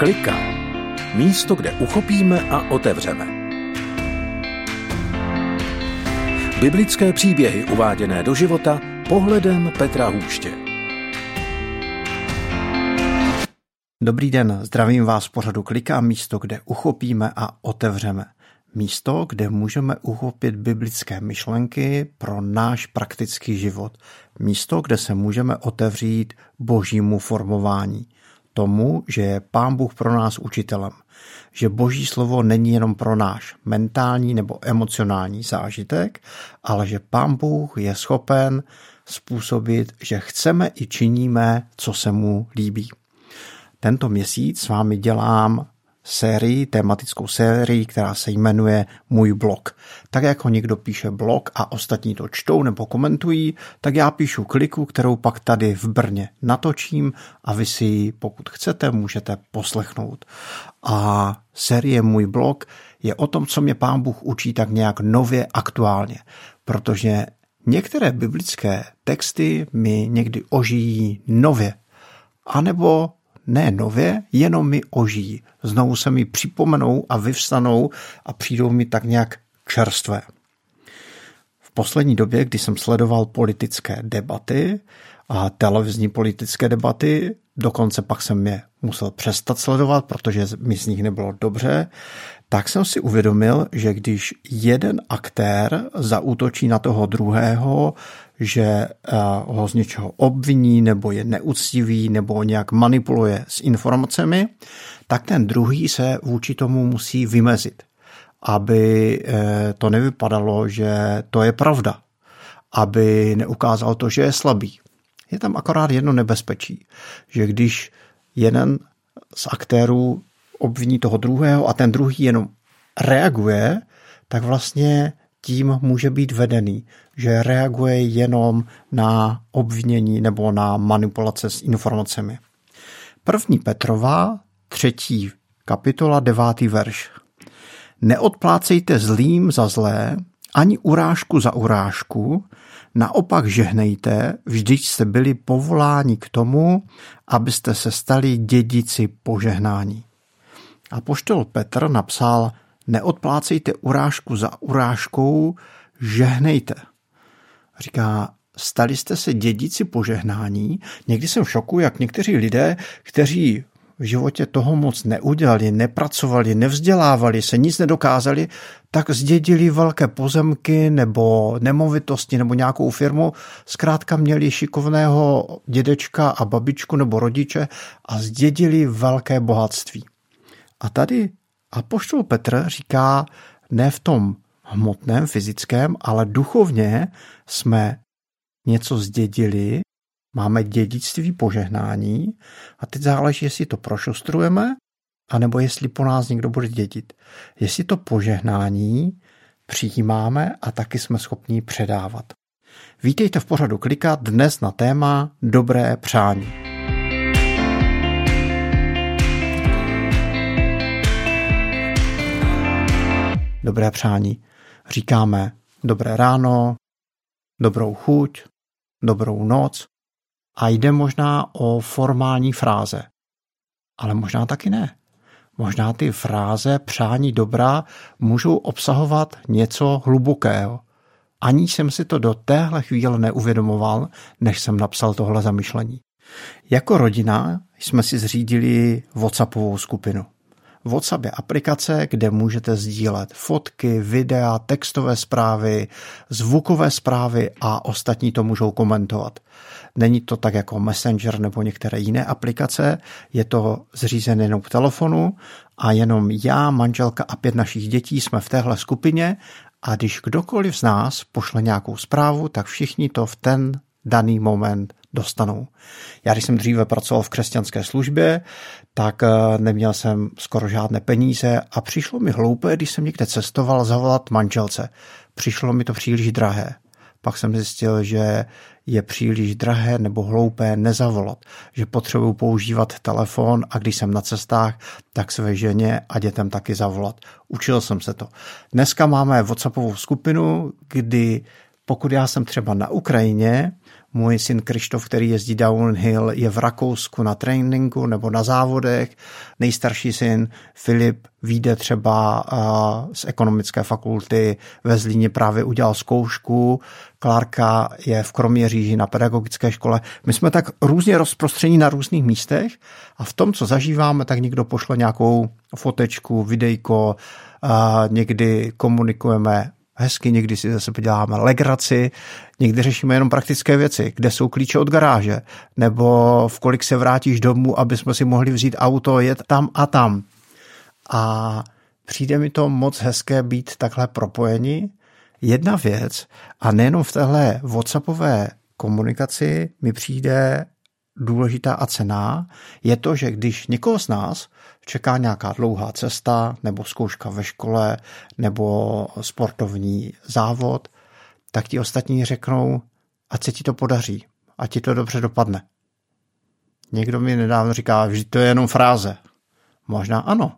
Klika. Místo, kde uchopíme a otevřeme. Biblické příběhy uváděné do života pohledem Petra Hůště. Dobrý den, zdravím vás pořadu Klika, místo, kde uchopíme a otevřeme. Místo, kde můžeme uchopit biblické myšlenky pro náš praktický život. Místo, kde se můžeme otevřít božímu formování. Tomu, že je Pán Bůh pro nás učitelem. Že boží slovo není jenom pro náš mentální nebo emocionální zážitek, ale že Pán Bůh je schopen způsobit, že chceme i činíme, co se mu líbí. Tento měsíc s vámi dělám sérii, tematickou sérii, která se jmenuje Můj blog. Tak jako někdo píše blog a ostatní to čtou nebo komentují, tak já píšu kliku, kterou pak tady v Brně natočím a vy si ji, pokud chcete, můžete poslechnout. A série Můj blog je o tom, co mě pán Bůh učí tak nějak nově aktuálně, protože některé biblické texty mi někdy ožijí nově, anebo ne nově, jenom mi ožijí. Znovu se mi připomenou a vyvstanou a přijdou mi tak nějak čerstvé. V poslední době, kdy jsem sledoval politické debaty a televizní politické debaty, dokonce pak jsem je musel přestat sledovat, protože mi z nich nebylo dobře, tak jsem si uvědomil, že když jeden aktér zaútočí na toho druhého, že eh, ho z něčeho obviní nebo je neúctivý nebo nějak manipuluje s informacemi, tak ten druhý se vůči tomu musí vymezit, aby eh, to nevypadalo, že to je pravda, aby neukázal to, že je slabý. Je tam akorát jedno nebezpečí, že když jeden z aktérů obviní toho druhého a ten druhý jenom reaguje, tak vlastně tím může být vedený, že reaguje jenom na obvinění nebo na manipulace s informacemi. První Petrova, třetí kapitola, devátý verš. Neodplácejte zlým za zlé, ani urážku za urážku, naopak žehnejte, vždyť jste byli povoláni k tomu, abyste se stali dědici požehnání. A poštol Petr napsal, neodplácejte urážku za urážkou, žehnejte. Říká, stali jste se dědici požehnání. Někdy jsem v šoku, jak někteří lidé, kteří v životě toho moc neudělali, nepracovali, nevzdělávali se, nic nedokázali, tak zdědili velké pozemky nebo nemovitosti nebo nějakou firmu. Zkrátka měli šikovného dědečka a babičku nebo rodiče a zdědili velké bohatství. A tady Apoštol Petr říká ne v tom hmotném, fyzickém, ale duchovně jsme něco zdědili, máme dědictví požehnání a teď záleží, jestli to prošustrujeme, anebo jestli po nás někdo bude dědit. Jestli to požehnání přijímáme a taky jsme schopni předávat. Vítejte v pořadu Klikat dnes na téma Dobré přání. Dobré přání. Říkáme dobré ráno, dobrou chuť, dobrou noc a jde možná o formální fráze. Ale možná taky ne. Možná ty fráze přání dobrá můžou obsahovat něco hlubokého. Ani jsem si to do téhle chvíle neuvědomoval, než jsem napsal tohle zamyšlení. Jako rodina jsme si zřídili WhatsAppovou skupinu. WhatsApp je aplikace, kde můžete sdílet fotky, videa, textové zprávy, zvukové zprávy a ostatní to můžou komentovat. Není to tak jako Messenger nebo některé jiné aplikace, je to zřízené jenom v telefonu a jenom já, manželka a pět našich dětí jsme v téhle skupině a když kdokoliv z nás pošle nějakou zprávu, tak všichni to v ten daný moment dostanou. Já, když jsem dříve pracoval v křesťanské službě, tak eh, neměl jsem skoro žádné peníze a přišlo mi hloupé, když jsem někde cestoval, zavolat manželce. Přišlo mi to příliš drahé. Pak jsem zjistil, že je příliš drahé nebo hloupé nezavolat, že potřebuji používat telefon a když jsem na cestách, tak své ženě a dětem taky zavolat. Učil jsem se to. Dneska máme WhatsAppovou skupinu, kdy pokud já jsem třeba na Ukrajině, můj syn Krištof, který jezdí downhill, je v Rakousku na tréninku nebo na závodech. Nejstarší syn Filip vyjde třeba z ekonomické fakulty ve Zlíně právě udělal zkoušku. Klárka je v Kroměříži na pedagogické škole. My jsme tak různě rozprostření na různých místech a v tom, co zažíváme, tak někdo pošle nějakou fotečku, videjko, někdy komunikujeme hezky, někdy si zase poděláme legraci, někdy řešíme jenom praktické věci, kde jsou klíče od garáže, nebo v kolik se vrátíš domů, aby jsme si mohli vzít auto, jet tam a tam. A přijde mi to moc hezké být takhle propojeni. Jedna věc, a nejenom v téhle WhatsAppové komunikaci mi přijde důležitá a cená, je to, že když někoho z nás čeká nějaká dlouhá cesta, nebo zkouška ve škole, nebo sportovní závod, tak ti ostatní řeknou, ať se ti to podaří, ať ti to dobře dopadne. Někdo mi nedávno říká, že to je jenom fráze. Možná ano.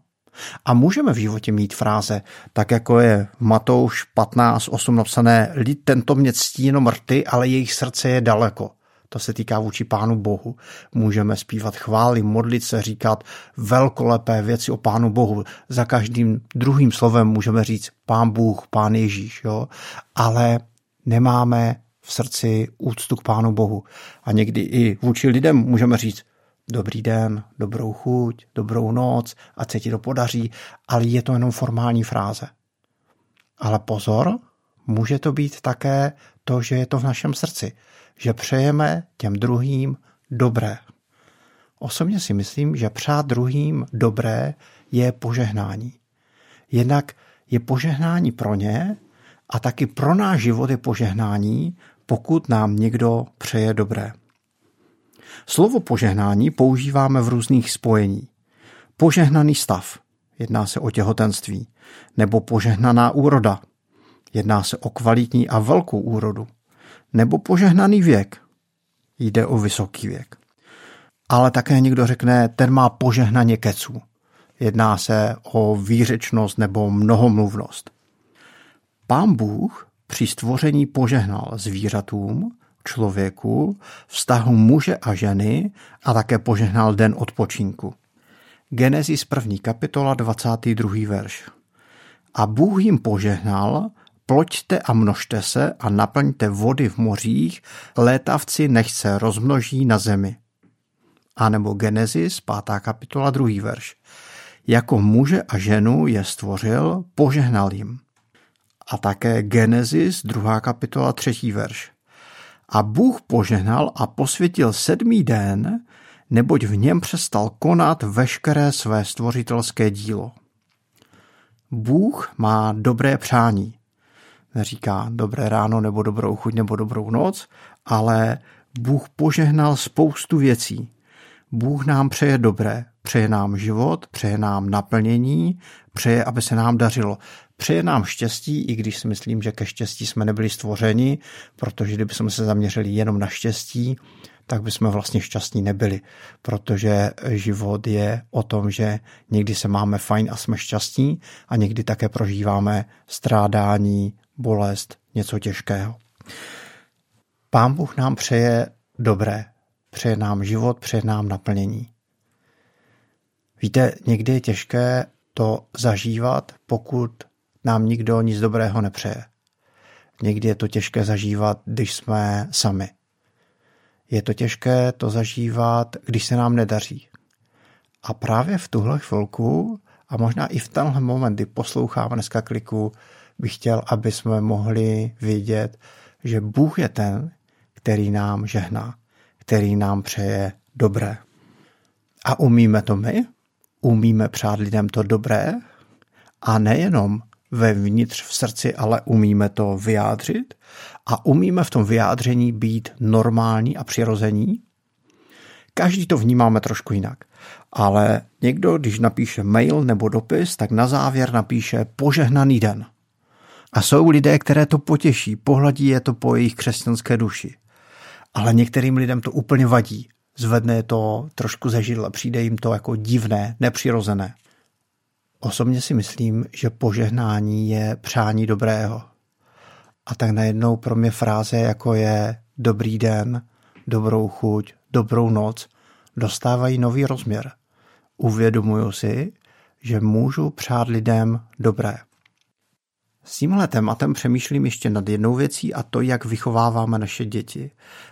A můžeme v životě mít fráze, tak jako je Matouš 15.8 napsané, lid tento mě ctí jenom rty, ale jejich srdce je daleko to se týká vůči Pánu Bohu. Můžeme zpívat chvály, modlit se, říkat velkolepé věci o Pánu Bohu. Za každým druhým slovem můžeme říct Pán Bůh, Pán Ježíš, jo? ale nemáme v srdci úctu k Pánu Bohu. A někdy i vůči lidem můžeme říct dobrý den, dobrou chuť, dobrou noc, ať se ti to podaří, ale je to jenom formální fráze. Ale pozor, může to být také to, že je to v našem srdci že přejeme těm druhým dobré. Osobně si myslím, že přát druhým dobré je požehnání. Jednak je požehnání pro ně a taky pro náš život je požehnání, pokud nám někdo přeje dobré. Slovo požehnání používáme v různých spojení. Požehnaný stav, jedná se o těhotenství, nebo požehnaná úroda, jedná se o kvalitní a velkou úrodu nebo požehnaný věk. Jde o vysoký věk. Ale také někdo řekne, ten má požehnaně keců. Jedná se o výřečnost nebo mnohomluvnost. Pán Bůh při stvoření požehnal zvířatům, člověku, vztahu muže a ženy a také požehnal den odpočinku. Genesis 1. kapitola 22. verš. A Bůh jim požehnal Ploďte a množte se a naplňte vody v mořích, létavci nech se rozmnoží na zemi. A nebo Genesis, 5. kapitola, 2. verš. Jako muže a ženu je stvořil, požehnal jim. A také Genesis, 2. kapitola, 3. verš. A Bůh požehnal a posvětil sedmý den, neboť v něm přestal konat veškeré své stvořitelské dílo. Bůh má dobré přání neříká dobré ráno nebo dobrou chuť nebo dobrou noc, ale Bůh požehnal spoustu věcí. Bůh nám přeje dobré, přeje nám život, přeje nám naplnění, přeje, aby se nám dařilo. Přeje nám štěstí, i když si myslím, že ke štěstí jsme nebyli stvořeni, protože kdybychom se zaměřili jenom na štěstí, tak bychom vlastně šťastní nebyli, protože život je o tom, že někdy se máme fajn a jsme šťastní a někdy také prožíváme strádání, bolest, něco těžkého. Pán Bůh nám přeje dobré, přeje nám život, přeje nám naplnění. Víte, někdy je těžké to zažívat, pokud nám nikdo nic dobrého nepřeje. Někdy je to těžké zažívat, když jsme sami. Je to těžké to zažívat, když se nám nedaří. A právě v tuhle chvilku, a možná i v tenhle moment, kdy posloucháme dneska kliku, bych chtěl, aby jsme mohli vidět, že Bůh je ten, který nám žehná, který nám přeje dobré. A umíme to my? Umíme přát lidem to dobré? A nejenom vevnitř v srdci, ale umíme to vyjádřit? A umíme v tom vyjádření být normální a přirození? Každý to vnímáme trošku jinak. Ale někdo, když napíše mail nebo dopis, tak na závěr napíše požehnaný den. A jsou lidé, které to potěší, pohladí je to po jejich křesťanské duši. Ale některým lidem to úplně vadí. Zvedne je to trošku ze židla, přijde jim to jako divné, nepřirozené. Osobně si myslím, že požehnání je přání dobrého. a tak najednou pro mě fráze jako je dobrý den, dobrou chuť, dobrou noc dostávají nový rozměr. Uvědomuju si, že můžu přát lidem dobré. S tímhle tématem přemýšlím ještě nad jednou věcí a to, jak vychováváme naše děti.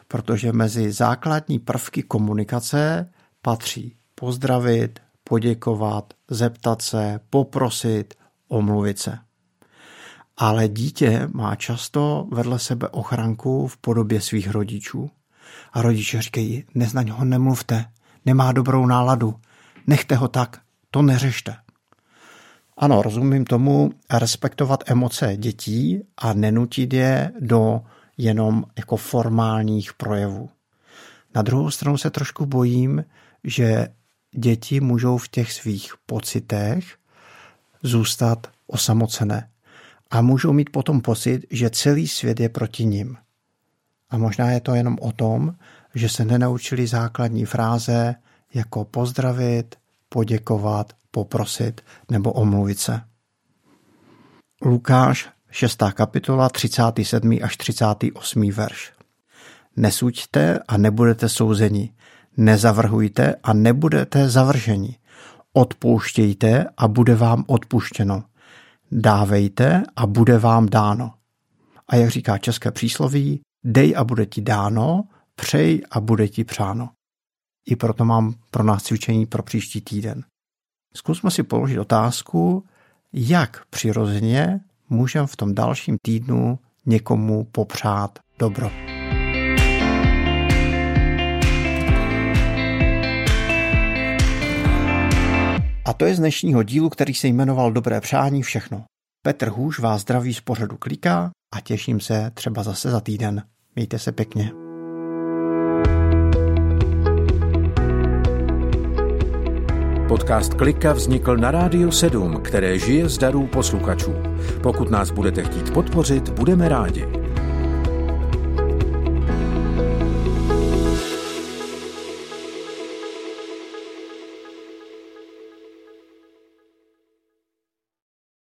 Protože mezi základní prvky komunikace patří pozdravit, poděkovat, zeptat se, poprosit, omluvit se. Ale dítě má často vedle sebe ochranku v podobě svých rodičů. A rodiče říkají, neznaň ho nemluvte, nemá dobrou náladu, nechte ho tak, to neřešte. Ano, rozumím tomu respektovat emoce dětí a nenutit je do jenom jako formálních projevů. Na druhou stranu se trošku bojím, že děti můžou v těch svých pocitech zůstat osamocené a můžou mít potom pocit, že celý svět je proti nim. A možná je to jenom o tom, že se nenaučili základní fráze jako pozdravit, poděkovat, poprosit nebo omluvit se. Lukáš, 6. kapitola, 37. až 38. verš. Nesuďte a nebudete souzeni, nezavrhujte a nebudete zavrženi, odpouštějte a bude vám odpuštěno, dávejte a bude vám dáno. A jak říká české přísloví, dej a bude ti dáno, přej a bude ti přáno. I proto mám pro nás cvičení pro příští týden. Zkusme si položit otázku, jak přirozeně můžeme v tom dalším týdnu někomu popřát dobro. A to je z dnešního dílu, který se jmenoval Dobré přání všechno. Petr Hůž vás zdraví z pořadu Kliká a těším se třeba zase za týden. Mějte se pěkně. Podcast Klika vznikl na Rádiu 7, které žije z darů posluchačů. Pokud nás budete chtít podpořit, budeme rádi.